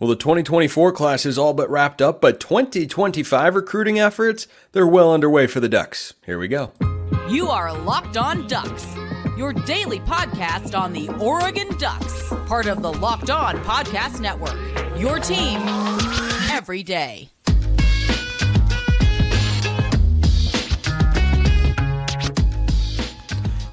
Well, the 2024 class is all but wrapped up, but 2025 recruiting efforts, they're well underway for the Ducks. Here we go. You are Locked On Ducks, your daily podcast on the Oregon Ducks, part of the Locked On Podcast Network. Your team every day.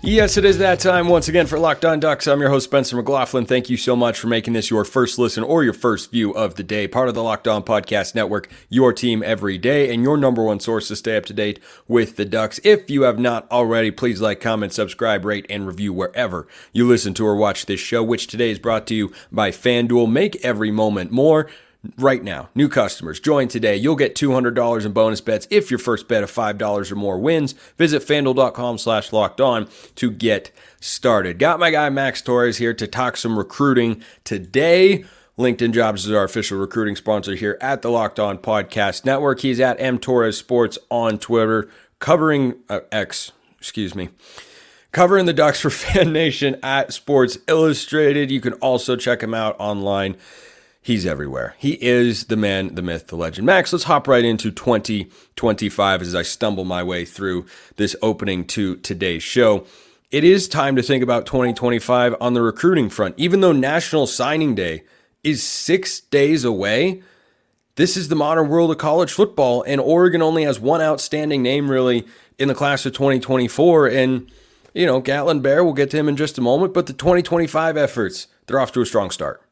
Yes, it is that time once again for Locked On Ducks. I'm your host, Spencer McLaughlin. Thank you so much for making this your first listen or your first view of the day. Part of the Locked On Podcast Network, your team every day, and your number one source to stay up to date with the Ducks. If you have not already, please like, comment, subscribe, rate, and review wherever you listen to or watch this show, which today is brought to you by FanDuel. Make every moment more right now. New customers, join today. You'll get $200 in bonus bets if your first bet of $5 or more wins. Visit fanduel.com slash locked on to get started. Got my guy Max Torres here to talk some recruiting today. LinkedIn Jobs is our official recruiting sponsor here at the Locked On Podcast Network. He's at M Torres Sports on Twitter, covering uh, X, excuse me covering the Ducks for Fan Nation at Sports Illustrated. You can also check him out online He's everywhere. He is the man, the myth, the legend. Max, let's hop right into 2025 as I stumble my way through this opening to today's show. It is time to think about 2025 on the recruiting front. Even though National Signing Day is six days away, this is the modern world of college football, and Oregon only has one outstanding name really in the class of 2024. And, you know, Gatlin Bair, we'll get to him in just a moment, but the 2025 efforts, they're off to a strong start.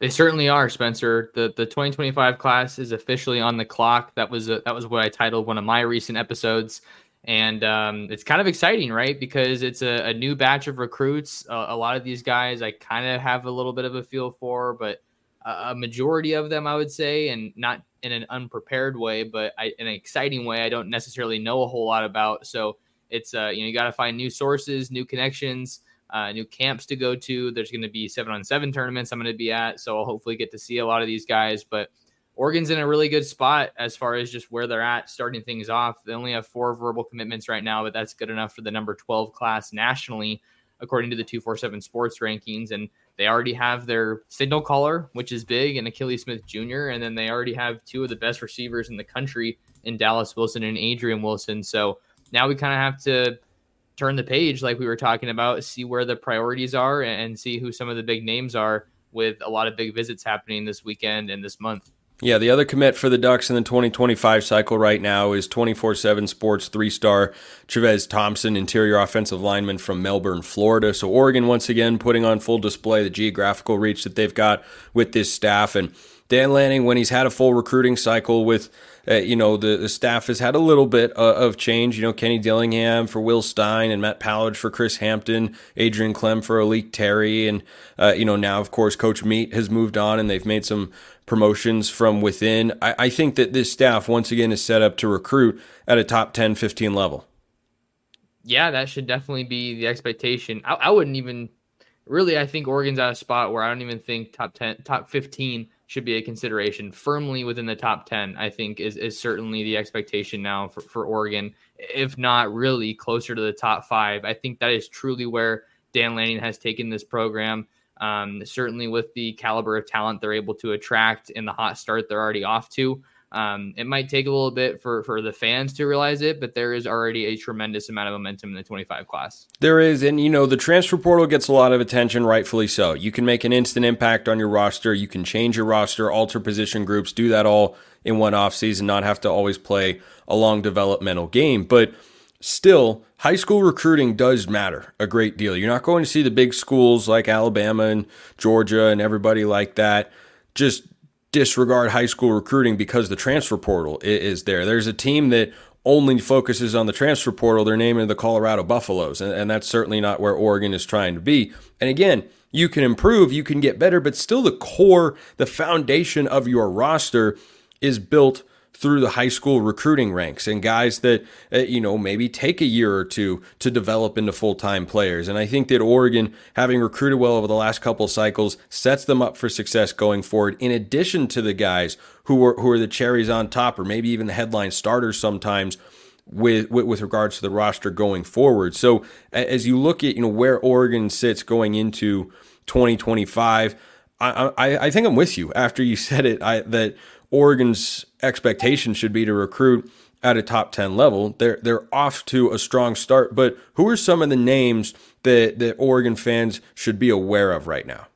They certainly are, Spencer. The the 2025 class is officially on the clock. That was a, that was what I titled one of my recent episodes, and um, it's kind of exciting, right? Because it's a, a new batch of recruits. Uh, a lot of these guys I kind of have a little bit of a feel for, but a majority of them I would say, and not in an unprepared way, but I, in an exciting way, I don't necessarily know a whole lot about. So it's uh, you know you got to find new sources, new connections uh, new camps to go to. There's going to be seven on seven tournaments I'm going to be at, so I'll hopefully get to see a lot of these guys. But Oregon's in a really good spot as far as just where they're at, starting things off. They only have four verbal commitments right now, but that's good enough for the number 12 class nationally, according to the 247 sports rankings. And they already have their signal caller, which is big, and Akili Smith Jr. And then they already have two of the best receivers in the country in Dallas Wilson and Adrian Wilson. So now we kind of have to turn the page like we were talking about, see where the priorities are and see who some of the big names are with a lot of big visits happening this weekend and this month. Yeah, the other commit for the Ducks in the 2025 cycle right now is 24 7 Sports three star Chavez Thompson, interior offensive lineman from Melbourne, Florida. So, Oregon, once again, putting on full display the geographical reach that they've got with this staff. And Dan Lanning, when he's had a full recruiting cycle with uh, you know, the, the staff has had a little bit uh, of change. You know, Kenny Dillingham for Will Stein and Matt Powledge for Chris Hampton, Adrian Klemm for A'lique Terry. And, uh, you know, now, of course, Coach Meat has moved on and they've made some promotions from within. I, I think that this staff, once again, is set up to recruit at a top 10, 15 level. Yeah, that should definitely be the expectation. I, I wouldn't even really, I think Oregon's at a spot where I don't even think top 10, top 15 should be a consideration. Firmly within the top 10, I think, is, is certainly the expectation now for, for Oregon, if not really closer to the top five. I think that is truly where Dan Lanning has taken this program. Um, certainly, with the caliber of talent they're able to attract in the hot start they're already off to. Um, it might take a little bit for, for the fans to realize it, but there is already a tremendous amount of momentum in the 25 class. There is. And, you know, the transfer portal gets a lot of attention, rightfully so. You can make an instant impact on your roster. You can change your roster, alter position groups, do that all in one offseason, not have to always play a long developmental game. But still, high school recruiting does matter a great deal. You're not going to see the big schools like Alabama and Georgia and everybody like that just disregard high school recruiting because the transfer portal is there. There's a team that only focuses on the transfer portal. They're naming the Colorado Buffaloes, and, and that's certainly not where Oregon is trying to be. And again, you can improve, you can get better, but still the core, the foundation of your roster is built through the high school recruiting ranks and guys that uh, you know maybe take a year or two to develop into full-time players and i think that oregon having recruited well over the last couple cycles sets them up for success going forward in addition to the guys who are who are the cherries on top or maybe even the headline starters sometimes with, with, with regards to the roster going forward so as you look at you know where oregon sits going into 2025 I, I, I think I'm with you after you said it. I that Oregon's expectation should be to recruit at a top 10 level. They're they're off to a strong start, but who are some of the names that that Oregon fans should be aware of right now?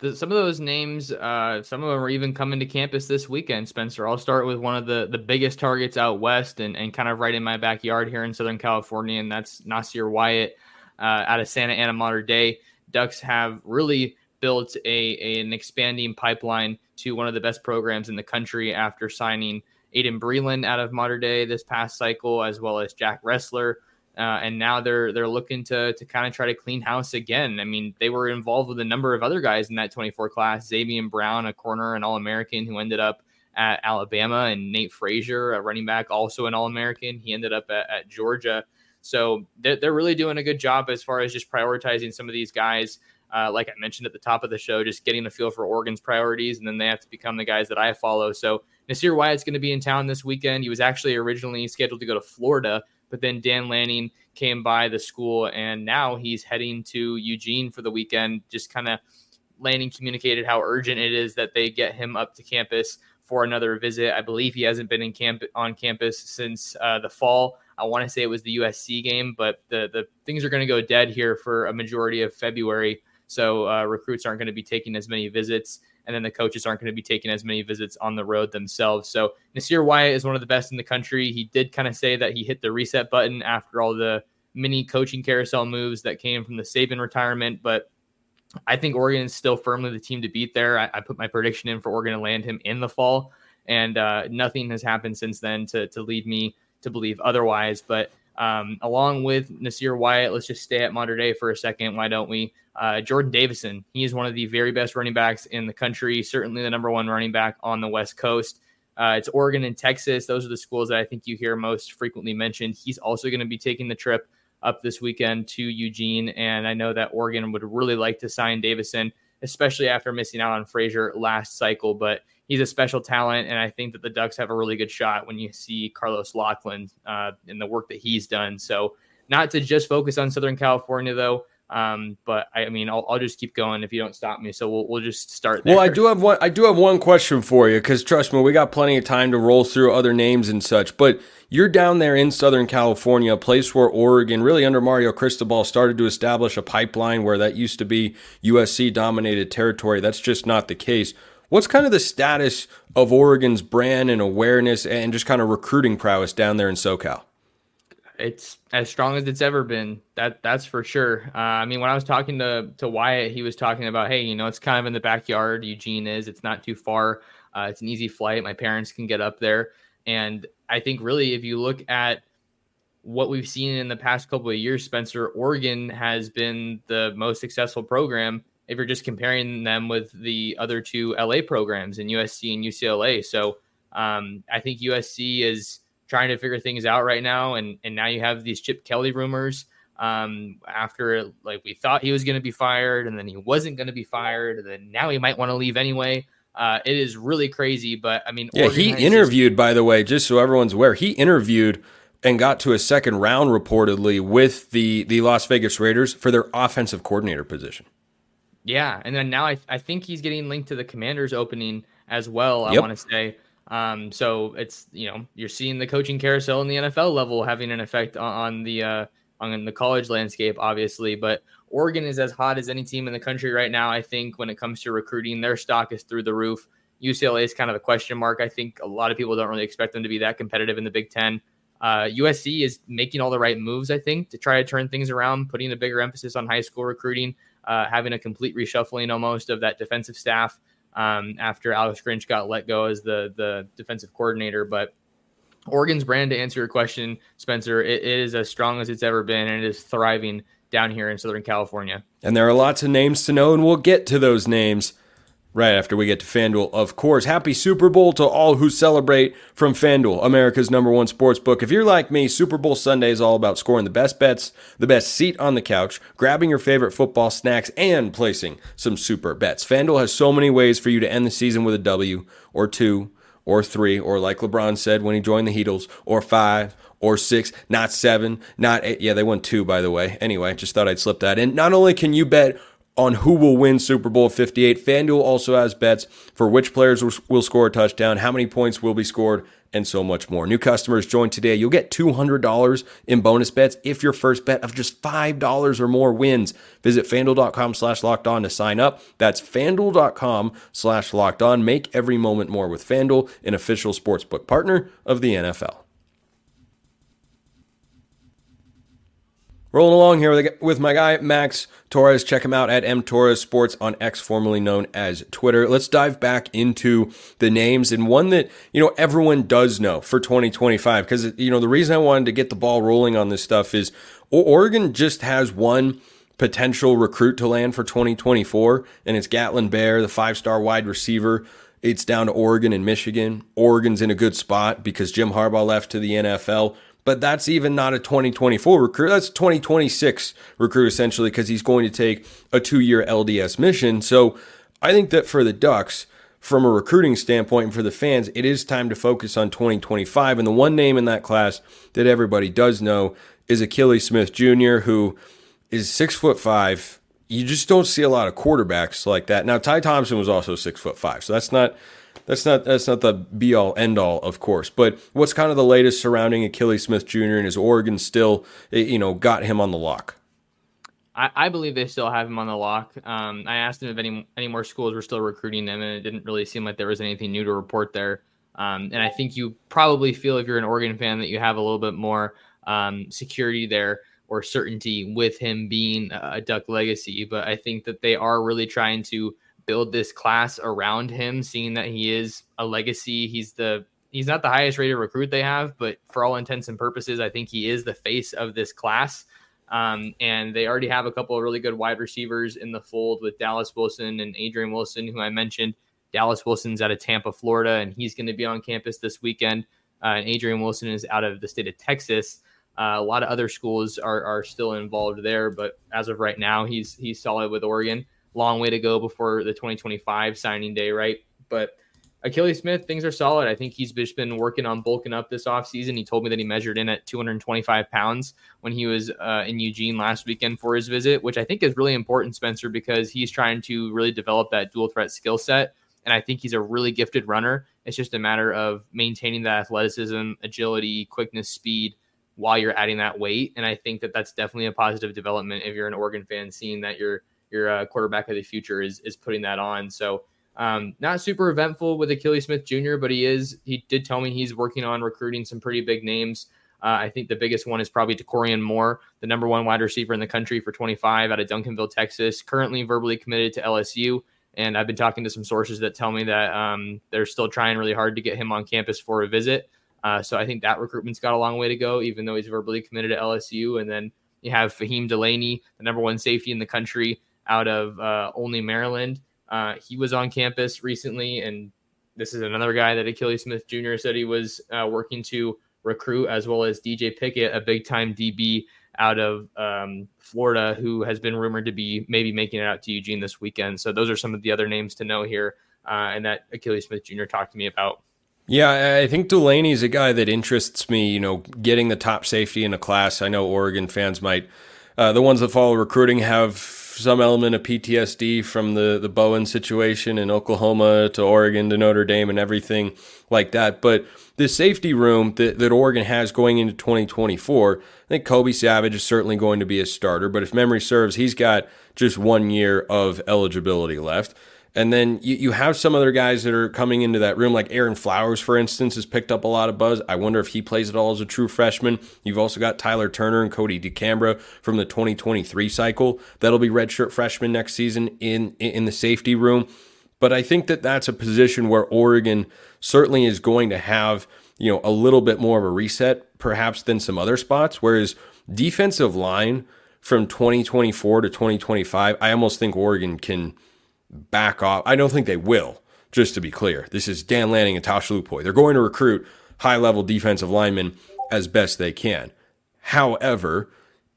Some of those names, uh, some of them are even coming to campus this weekend, Spencer. I'll start with one of the, the biggest targets out west and, and kind of right in my backyard here in Southern California, and that's Nasir Wyatt uh, out of Santa Ana Mater Dei. Ducks have really built a, a, an expanding pipeline to one of the best programs in the country after signing Aydin Breland out of Mater Dei this past cycle, as well as Jack Wrestler. Uh, and now they're they're looking to to kind of try to clean house again. I mean, they were involved with a number of other guys in that 24 class. Zabien Brown, a corner, an All American, who ended up at Alabama, and Nate Frazier, a running back, also an All American. He ended up at, at Georgia. So they're, they're really doing a good job as far as just prioritizing some of these guys uh, like I mentioned at the top of the show, just getting a feel for Oregon's priorities, and then they have to become the guys that I follow. So Nasir Wyatt's going to be in town this weekend. He was actually originally scheduled to go to Florida, but then Dan Lanning came by the school, and now he's heading to Eugene for the weekend. Just kind of Lanning communicated how urgent it is that they get him up to campus for another visit. I believe he hasn't been in camp on campus since uh, the fall. I want to say it was the USC game, but the the things are going to go dead here for a majority of February. So uh, recruits aren't going to be taking as many visits, and then the coaches aren't going to be taking as many visits on the road themselves. So Nasir Wyatt is one of the best in the country. He did kind of say that he hit the reset button after all the mini coaching carousel moves that came from the Saban retirement, but I think Oregon is still firmly the team to beat there. I, I put my prediction in for Oregon to land him in the fall, and uh, nothing has happened since then to to lead me to believe otherwise. But um, along with Nasir Wyatt, let's just stay at Mater Dei for a second. Why don't we? Uh, Jordan Davison, he is one of the very best running backs in the country, certainly the number one running back on the West Coast. Uh, it's Oregon and Texas. Those are the schools that I think you hear most frequently mentioned. He's also going to be taking the trip up this weekend to Eugene. And I know that Oregon would really like to sign Davison, especially after missing out on Frazier last cycle. But he's a special talent. And I think that the Ducks have a really good shot when you see Carlos Locklyn uh, and the work that he's done. So, not to just focus on Southern California, though. Um, but I, I mean, I'll, I'll, just keep going if you don't stop me. So we'll, we'll just start. There. Well, I do have one. I do have one question for you because trust me, we got plenty of time to roll through other names and such. But you're down there in Southern California, a place where Oregon, really under Mario Cristobal, started to establish a pipeline where that used to be USC dominated territory. That's just not the case. What's kind of the status of Oregon's brand and awareness and just kind of recruiting prowess down there in SoCal? It's as strong as it's ever been. That that's for sure. Uh, I mean, when I was talking to to Wyatt, he was talking about, hey, you know, it's kind of in the backyard. Eugene is. It's not too far. Uh, it's an easy flight. My parents can get up there. And I think really, if you look at what we've seen in the past couple of years, Spencer, Oregon has been the most successful program. If you're just comparing them with the other two LA programs in USC and UCLA, so um, I think USC is trying to figure things out right now. And and now you have these Chip Kelly rumors. Um, after like we thought he was going to be fired, and then he wasn't going to be fired, and then now he might want to leave anyway. Uh, it is really crazy, but I mean, yeah, Oregon he interviewed, just- by the way, just so everyone's aware, he interviewed and got to a second round reportedly with the the Las Vegas Raiders for their offensive coordinator position. Yeah, and then now I, I think he's getting linked to the Commanders opening as well. I want to say um, so it's you know you're seeing the coaching carousel in the NFL level having an effect on, on the uh, on the college landscape, obviously. But Oregon is as hot as any team in the country right now. I think when it comes to recruiting, their stock is through the roof. UCLA is kind of a question mark. I think a lot of people don't really expect them to be that competitive in the Big Ten. Uh, USC is making all the right moves, I think, to try to turn things around, putting a bigger emphasis on high school recruiting, uh, having a complete reshuffling almost of that defensive staff um, after Alex Grinch got let go as the the defensive coordinator. But Oregon's brand, to answer your question, Spencer, it is as strong as it's ever been, and it is thriving down here in Southern California. And there are lots of names to know, and we'll get to those names right after we get to FanDuel, of course. Happy Super Bowl to all who celebrate from FanDuel, America's number one sports book. If you're like me, Super Bowl Sunday is all about scoring the best bets, the best seat on the couch, grabbing your favorite football snacks, and placing some super bets. FanDuel has so many ways for you to end the season with a W or two or three, or like LeBron said when he joined the Heatles, or five or six, not seven, not eight. Yeah, they won two, by the way. Anyway, just thought I'd slip that in. Not only can you bet on who will win Super Bowl 58. FanDuel also has bets for which players will score a touchdown, how many points will be scored, and so much more. New customers join today. You'll get $200 in bonus bets if your first bet of just $5 or more wins. Visit fanduel.com slash locked on to sign up. That's fanduel.com slash locked on. Make every moment more with Fanduel, an official sportsbook partner of the NFL. Rolling along here with my guy Max Torres. Check him out at M Torres Sports on X, formerly known as Twitter. Let's dive back into the names and one that you know everyone does know for 2025 because you know the reason I wanted to get the ball rolling on this stuff is Oregon just has one potential recruit to land for 2024, and it's Gatlin Bair, the five-star wide receiver. It's down to Oregon and Michigan. Oregon's in a good spot because Jim Harbaugh left to the NFL but that's even not a 2024 recruit. That's 2026 recruit essentially because he's going to take a two year LDS mission. So I think that for the Ducks, from a recruiting standpoint and for the fans, it is time to focus on 2025. And the one name in that class that everybody does know is Akili Smith Jr., who is six foot five. You just don't see a lot of quarterbacks like that. Now, Ty Thompson was also six foot five, so that's not that's not that's not the be all end all, of course. But what's kind of the latest surrounding Akili Smith Jr. and his Oregon still, eh, you know, got him on the lock? I, I believe they still have him on the lock. Um, I asked him if any any more schools were still recruiting him, and it didn't really seem like there was anything new to report there. Um, and I think you probably feel if you're an Oregon fan that you have a little bit more um, security there or certainty with him being a Duck legacy. But I think that they are really trying to build this class around him, seeing that he is a legacy. He's the he's not the highest rated recruit they have, but for all intents and purposes, I think he is the face of this class. Um, and they already have a couple of really good wide receivers in the fold with Dallas Wilson and Adrian Wilson, who I mentioned. Dallas Wilson's out of Tampa, Florida, and he's going to be on campus this weekend. Uh, and Adrian Wilson is out of the state of Texas. Uh, a lot of other schools are, are still involved there, but as of right now, he's he's solid with Oregon long way to go before the 2025 signing day, right? But Akili Smith, things are solid. I think he's just been working on bulking up this offseason. He told me that he measured in at 225 pounds when he was uh, in Eugene last weekend for his visit, which I think is really important, Spencer, because he's trying to really develop that dual threat skill set. And I think he's a really gifted runner. It's just a matter of maintaining that athleticism, agility, quickness, speed while you're adding that weight. And I think that that's definitely a positive development if you're an Oregon fan, seeing that you're your uh, quarterback of the future is is putting that on. So um, not super eventful with Akili Smith Jr., but he is. He did tell me he's working on recruiting some pretty big names. Uh, I think the biggest one is probably Dakorien Moore, the number one wide receiver in the country for 25 out of Duncanville, Texas, currently verbally committed to LSU. And I've been talking to some sources that tell me that um, they're still trying really hard to get him on campus for a visit. Uh, so I think that recruitment's got a long way to go, even though he's verbally committed to LSU. And then you have Faheem Delaney, the number one safety in the country, out of uh, Olney Maryland. Uh, he was on campus recently, and this is another guy that Akili Smith Jr. said he was uh, working to recruit, as well as DJ Pickett, a big time DB out of um, Florida, who has been rumored to be maybe making it out to Eugene this weekend. So those are some of the other names to know here, uh, and that Akili Smith Jr. talked to me about. Yeah, I think Delany's a guy that interests me. You know, getting the top safety in a class. I know Oregon fans might, uh, the ones that follow recruiting, have some element of PTSD from the the Bowen situation in Oklahoma to Oregon to Notre Dame and everything like that. But the safety room that, that Oregon has going into 2024, I think Kobe Savage is certainly going to be a starter. But if memory serves, he's got just one year of eligibility left. And then you, you have some other guys that are coming into that room, like Aaron Flowers, for instance, has picked up a lot of buzz. I wonder if he plays at all as a true freshman. You've also got Tyler Turner and Kodi DeCambra from the 2023 cycle. That'll be redshirt freshmen next season in, in the safety room. But I think that that's a position where Oregon certainly is going to have, you know, a little bit more of a reset perhaps than some other spots. Whereas defensive line from 2024 to 2025, I almost think Oregon can – back off. I don't think they will, just to be clear. This is Dan Lanning and Tosh Lupoi. They're going to recruit high level defensive linemen as best they can. However,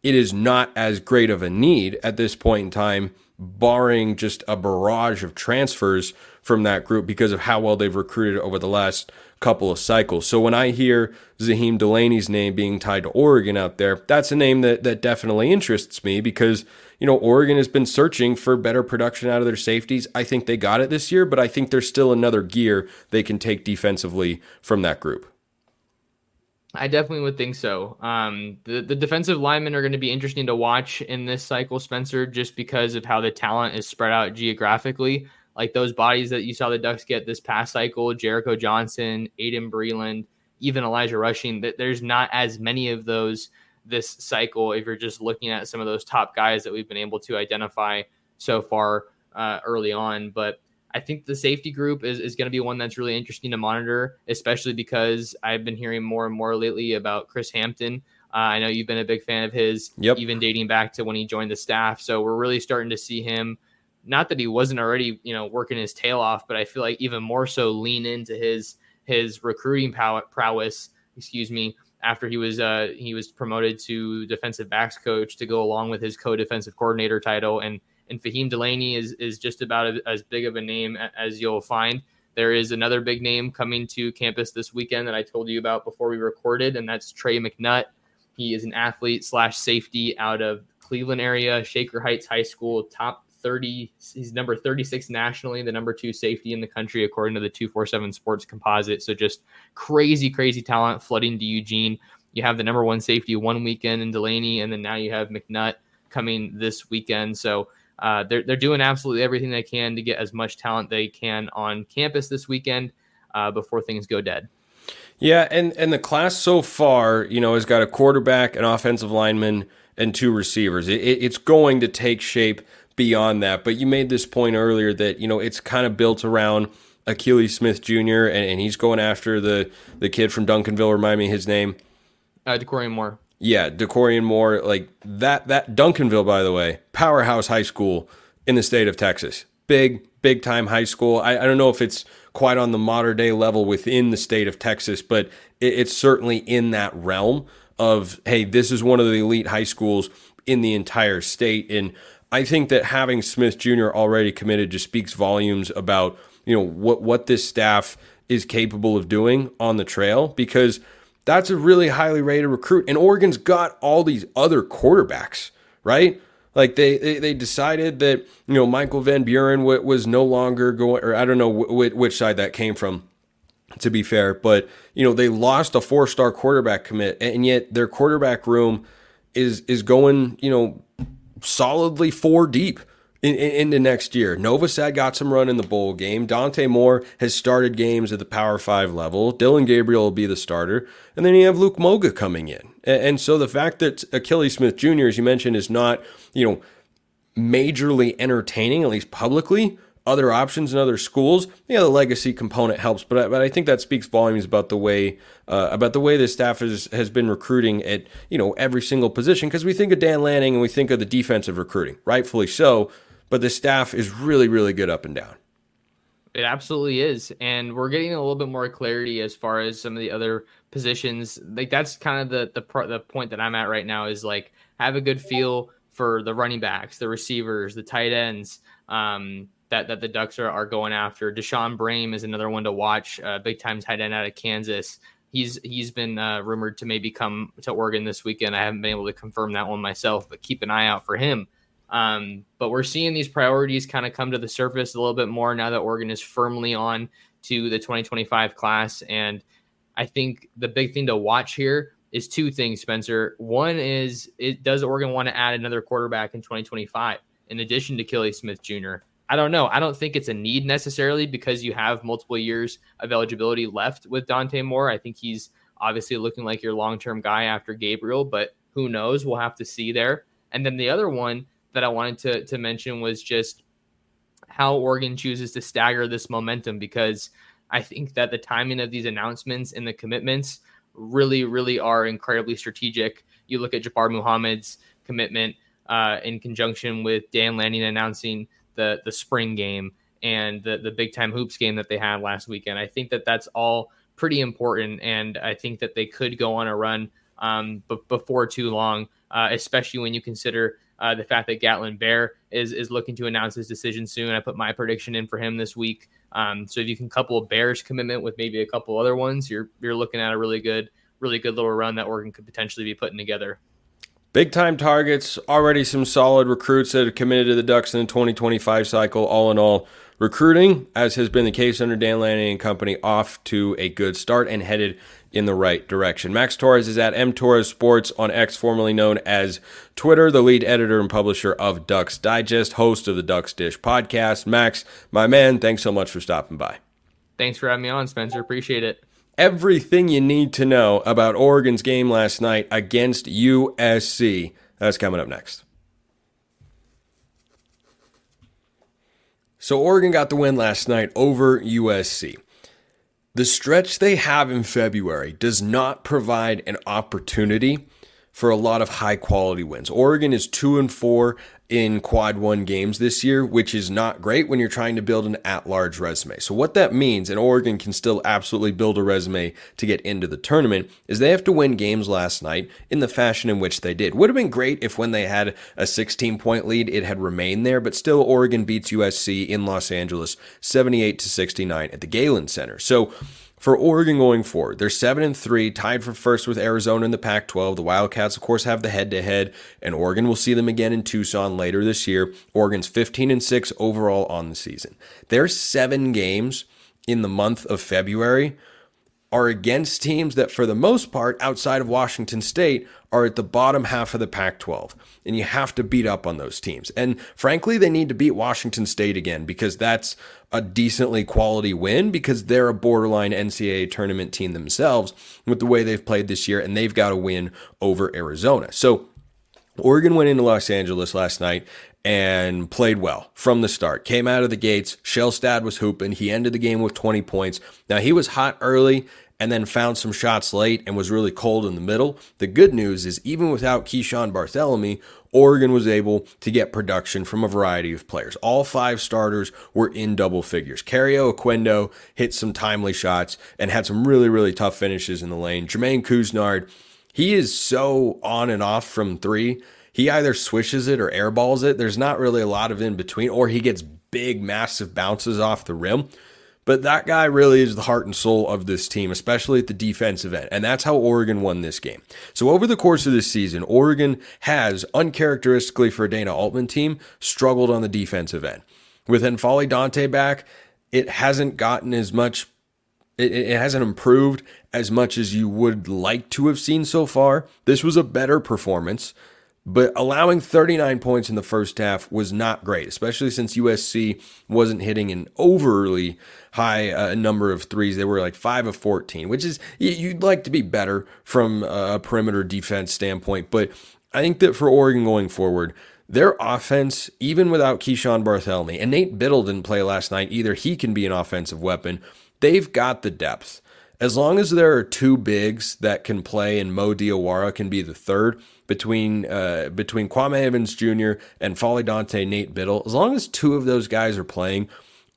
it is not as great of a need at this point in time barring just a barrage of transfers from that group because of how well they've recruited over the last couple of cycles. So when I hear Zaheem Delaney's name being tied to Oregon out there, that's a name that that definitely interests me because you know Oregon has been searching for better production out of their safeties. I think they got it this year, but I think there's still another gear they can take defensively from that group. I definitely would think so. Um, the the defensive linemen are going to be interesting to watch in this cycle, Spencer, just because of how the talent is spread out geographically. Like those bodies that you saw the Ducks get this past cycle, Jericho Johnson, Aydin Breland, even Elijah Rushing. That there's not as many of those this cycle. If you're just looking at some of those top guys that we've been able to identify so far uh, early on, but I think the safety group is, is going to be one that's really interesting to monitor, especially because I've been hearing more and more lately about Chris Hampton. Uh, I know you've been a big fan of his, yep. even dating back to when he joined the staff. So we're really starting to see him. Not that he wasn't already, you know, working his tail off, but I feel like even more so lean into his his recruiting pow- prowess. Excuse me. After he was uh, he was promoted to defensive backs coach to go along with his co-defensive coordinator title, and and Faheem Delaney is is just about as big of a name as you'll find. There is another big name coming to campus this weekend that I told you about before we recorded, and that's Trey McNutt. He is an athlete slash safety out of Cleveland area, Shaker Heights High School, top 30. He's number 36 nationally, the number two safety in the country, according to the 247 Sports Composite. So just crazy, crazy talent flooding to Eugene. You have the number one safety one weekend in Delaney, and then now you have McNutt coming this weekend. So uh, they're, they're doing absolutely everything they can to get as much talent they can on campus this weekend uh, before things go dead. Yeah, and and the class so far, you know, has got a quarterback, an offensive lineman, and two receivers. It, it, it's going to take shape beyond that. But you made this point earlier that you know it's kind of built around Akili Smith Jr. and, and he's going after the the kid from Duncanville. Remind me his name. Uh, Dakorien Moore. Yeah, Dakorien Moore, like that. That Duncanville, by the way, powerhouse high school in the state of Texas. Big, big time high school. I, I don't know if it's quite on the Mater Dei level within the state of Texas, but it, it's certainly in that realm of hey, this is one of the elite high schools in the entire state. And I think that having Smith Jr. already committed just speaks volumes about you know what what this staff is capable of doing on the trail because that's a really highly rated recruit. And Oregon's got all these other quarterbacks, right? Like they, they, they decided that you know Michael Van Buren was no longer going, or I don't know which side that came from. To be fair, but you know they lost a four star quarterback commit, and yet their quarterback room is is going you know solidly four deep in, in, into next year. Nova Novosad got some run in the bowl game. Dante Moore has started games at the Power Five level. Dillon Gabriel will be the starter, and then you have Luke Moga coming in. And, and so the fact that Akili Smith Jr., as you mentioned, is not you know majorly entertaining, at least publicly. Other options in other schools, yeah, the legacy component helps, but I, but I think that speaks volumes about the way uh, about the way the staff has has been recruiting at you know every single position because we think of Dan Lanning and we think of the defensive recruiting, rightfully so but the staff is really, really good up and down. It absolutely is. And we're getting a little bit more clarity as far as some of the other positions. Like that's kind of the the part, the point that I'm at right now is like have a good feel for the running backs, the receivers, the tight ends. Um, that, that the Ducks are, are going after. Deshaun Brame is another one to watch, uh, big time tight end out of Kansas. He's he's been uh, rumored to maybe come to Oregon this weekend. I haven't been able to confirm that one myself, but keep an eye out for him. Um, but we're seeing these priorities kind of come to the surface a little bit more now that Oregon is firmly on to the 2025 class. And I think the big thing to watch here is two things, Spencer. One is it does Oregon want to add another quarterback in 2025 in addition to Akili Smith Jr. I don't know. I don't think it's a need necessarily because you have multiple years of eligibility left with Dante Moore. I think he's obviously looking like your long term guy after Gabriel, but who knows? We'll have to see there. And then the other one that I wanted to to mention was just how Oregon chooses to stagger this momentum because I think that the timing of these announcements and the commitments really, really are incredibly strategic. You look at Jabbar Muhammad's commitment uh, in conjunction with Dan Lanning announcing the the spring game and the the big time hoops game that they had last weekend. I think that that's all pretty important, and I think that they could go on a run um, b- before too long, uh, especially when you consider uh, the fact that Gatlin Bair is is looking to announce his decision soon. I put my prediction in for him this week. Um, so if you can couple Bairs commitment with maybe a couple other ones, you're you're looking at a really good, really good little run that Oregon could potentially be putting together. Big time targets, already some solid recruits that have committed to the Ducks in the 2025 cycle. All in all, recruiting, as has been the case under Dan Lanning and company, off to a good start and headed in the right direction. Max Torres is at M Torres Sports on X, formerly known as Twitter, the lead editor and publisher of Ducks Digest, host of the Ducks Dish podcast. Max, my man, thanks so much for stopping by. Thanks for having me on, Spencer. Appreciate it everything you need to know about Oregon's game last night against USC. That's coming up next. So, Oregon got the win last night over USC. The stretch they have in February does not provide an opportunity for a lot of high quality wins. Oregon is 2 and 4 in quad one games this year, which is not great when you're trying to build an at large resume. So, what that means, and Oregon can still absolutely build a resume to get into the tournament, is they have to win games last night in the fashion in which they did. Would have been great if when they had a 16 point lead, it had remained there, but still, Oregon beats USC in Los Angeles 78 to 69 at the Galen Center. So, for Oregon going forward. They're 7 and 3, tied for first with Arizona in the Pac 12. The Wildcats, of course, have the head to head, and Oregon will see them again in Tucson later this year. Oregon's 15 and 6 overall on the season. Their seven games in the month of February are against teams that, for the most part, outside of Washington State, are at the bottom half of the Pac 12. And you have to beat up on those teams. And frankly, they need to beat Washington State again because that's a decently quality win because they're a borderline NCAA tournament team themselves with the way they've played this year. And they've got to win over Arizona. So Oregon went into Los Angeles last night and played well from the start. Came out of the gates. Shelstad was hooping. He ended the game with 20 points. Now, he was hot early and then found some shots late and was really cold in the middle. The good news is, even without Keeshawn Barthelemy, Oregon was able to get production from a variety of players. All five starters were in double figures. Kario Oquendo hit some timely shots and had some really, really tough finishes in the lane. Jermaine Couisnard, he is so on and off from three. He either swishes it or airballs it. There's not really a lot of in between, or he gets big, massive bounces off the rim. But that guy really is the heart and soul of this team, especially at the defensive end. And that's how Oregon won this game. So, over the course of this season, Oregon has, uncharacteristically for a Dana Altman team, struggled on the defensive end. With N'Faly Dante back, it hasn't gotten as much, it, it hasn't improved as much as you would like to have seen so far. This was a better performance. But allowing 39 points in the first half was not great, especially since USC wasn't hitting an overly high uh, number of threes. They were like 5 of 14, which is, you'd like to be better from a perimeter defense standpoint. But I think that for Oregon going forward, their offense, even without Keeshawn Barthelemy, and Nate Bittle didn't play last night either, he can be an offensive weapon. They've got the depth. As long as there are two bigs that can play and Mo Diawara can be the third, between uh, between Kwame Evans Jr. and N'Faly Dante, Nate Bittle, As long as two of those guys are playing,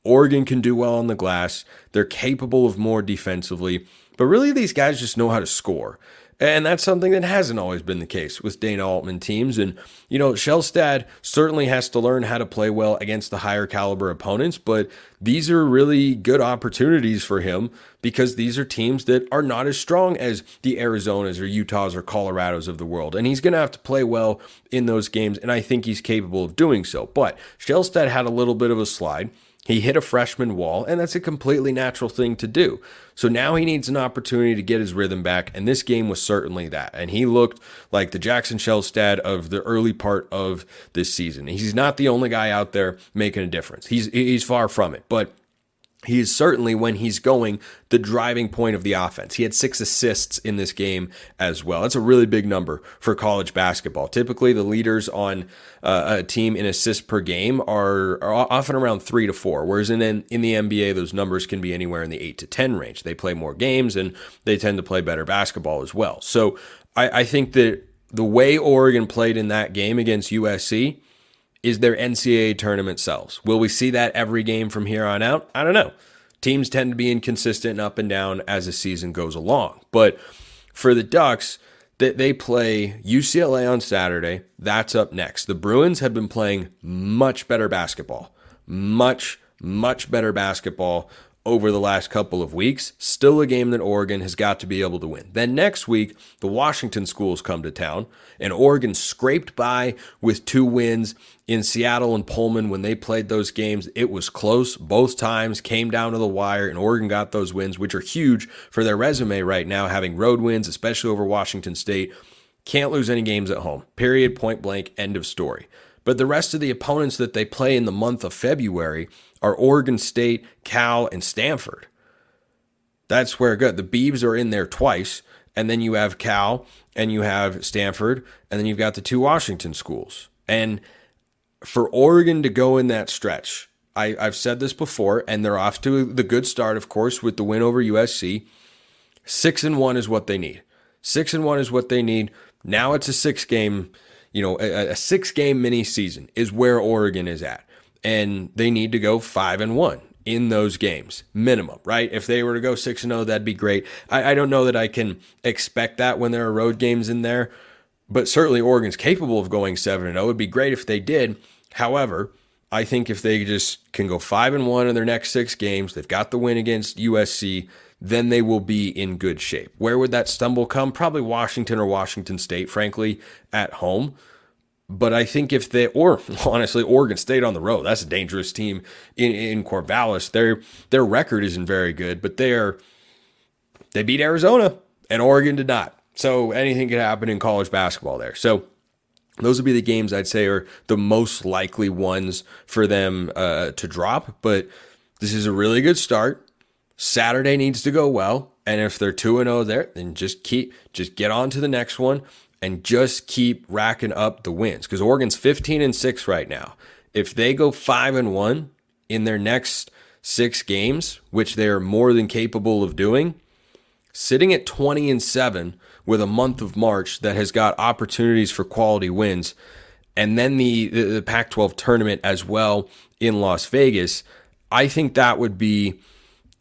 Oregon can do well on the glass. They're capable of more defensively, but really these guys just know how to score. And that's something that hasn't always been the case with Dana Altman teams. And, you know, Shelstad certainly has to learn how to play well against the higher caliber opponents, but these are really good opportunities for him because these are teams that are not as strong as the Arizonas or Utahs or Colorados of the world. And he's going to have to play well in those games. And I think he's capable of doing so. But Shelstad had a little bit of a slide. He hit a freshman wall, and that's a completely natural thing to do. So now he needs an opportunity to get his rhythm back, and this game was certainly that. And he looked like the Jackson Shelstad of the early part of this season. He's not the only guy out there making a difference. He's he's far from it, but he is certainly when he's going the driving point of the offense. He had six assists in this game as well. That's a really big number for college basketball. Typically, the leaders on uh, a team in assists per game are, are, often around three to four, whereas in in the NBA, those numbers can be anywhere in the eight to ten range. They play more games and they tend to play better basketball as well. So I, I think that the way Oregon played in that game against USC is their NCAA tournament selves. Will we see that every game from here on out? I don't know. Teams tend to be inconsistent and up and down as the season goes along. But for the Ducks, that they play UCLA on Saturday. That's up next. The Bruins have been playing much better basketball, much, much better basketball over the last couple of weeks. Still a game that Oregon has got to be able to win. Then next week, the Washington schools come to town, and Oregon scraped by with two wins in Seattle and Pullman when they played those games. It was close both times, came down to the wire, and Oregon got those wins, which are huge for their resume right now, having road wins, especially over Washington State. Can't lose any games at home. Period, point blank, end of story. But the rest of the opponents that they play in the month of February are Oregon State, Cal, and Stanford. That's where it good. The Beavs are in there twice, and then you have Cal and you have Stanford, and then you've got the two Washington schools. And for Oregon to go in that stretch, I, I've said this before, and they're off to the good start, of course, with the win over USC. Six and one is what they need. Six and one is what they need. Now it's a six game, you know, a, a six game mini season is where Oregon is at. And they need to go five and one in those games, minimum, right? If they were to go 6 and 0, that'd be great. I, I, don't know that I can expect that when there are road games in there, but certainly Oregon's capable of going 7 and 0. It'd be great if they did. However, I think if they just can go 5 and 1 in their next six games, they've got the win against USC, then they will be in good shape. Where would that stumble come? Probably Washington or Washington State, frankly, at home. But I think if they, or honestly, Oregon State on the road, that's a dangerous team in, in Corvallis. Their their record isn't very good, but they're they beat Arizona and Oregon did not. So anything could happen in college basketball there. So those would be the games I'd say are the most likely ones for them uh, to drop. But this is a really good start. Saturday needs to go well, and if they're two and zero oh there, then just keep just get on to the next one and just keep racking up the wins because Oregon's 15 and 6 right now. If they go 5 and 1 in their next 6 games, which they're more than capable of doing, sitting at 20 and 7 with a month of March that has got opportunities for quality wins and then the the, the Pac-12 tournament as well in Las Vegas, I think that would be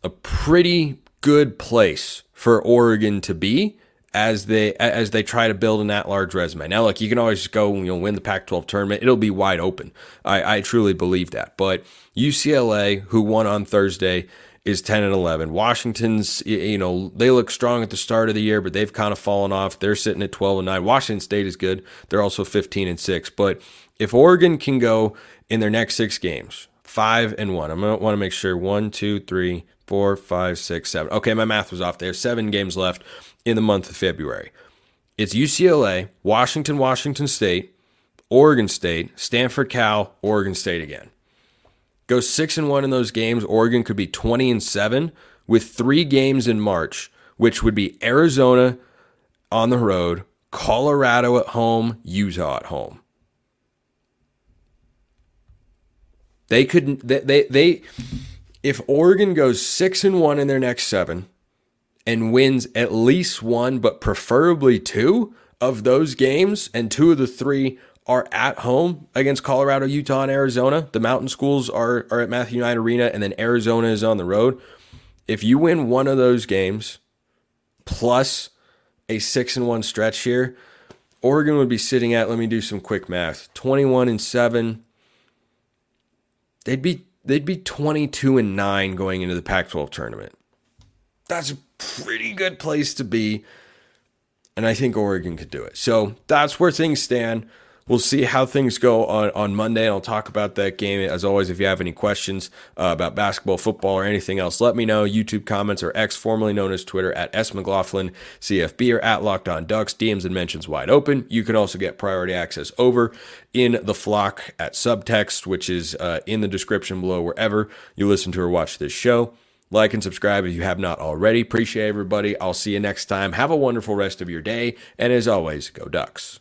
a pretty good place for Oregon to be as they as they try to build an at-large resume. Now, look, you can always go you know win the Pac-12 tournament; it'll be wide open. I, I truly believe that. But UCLA, who won on Thursday, is 10 and 11. Washington's you know they look strong at the start of the year, but they've kind of fallen off. They're sitting at 12 and 9. Washington State is good; they're also 15 and 6. But if Oregon can go in their next six games, five and one, I'm gonna want to make sure one, two, three, four, five, six, seven. Okay, my math was off. They have seven games left in the month of February. It's UCLA, Washington, Washington State, Oregon State, Stanford, Cal, Oregon State again. Go six and one in those games. Oregon could be 20 and seven with three games in March, which would be Arizona on the road, Colorado at home, Utah at home. They could they they, they if Oregon goes six and one in their next seven, and wins at least one, but preferably two of those games, and two of the three are at home against Colorado, Utah, and Arizona. The mountain schools are, are at Matthew Knight Arena, and then Arizona is on the road. If you win one of those games, plus a six and one stretch here, Oregon would be sitting at, let me do some quick math, 21 and 7. They'd be they'd be 22 and 9 going into the Pac-12 tournament. That's a pretty good place to be. And I think Oregon could do it. So that's where things stand. We'll see how things go on, on Monday. And I'll talk about that game. As always, if you have any questions uh, about basketball, football, or anything else, let me know. YouTube comments or X, formerly known as Twitter, at S McLaughlin, CFB, or at Locked On Ducks. DMs and mentions wide open. You can also get priority access over in the flock at subtext, which is uh, in the description below wherever you listen to or watch this show. Like and subscribe if you have not already. Appreciate everybody. I'll see you next time. Have a wonderful rest of your day. And as always, go Ducks.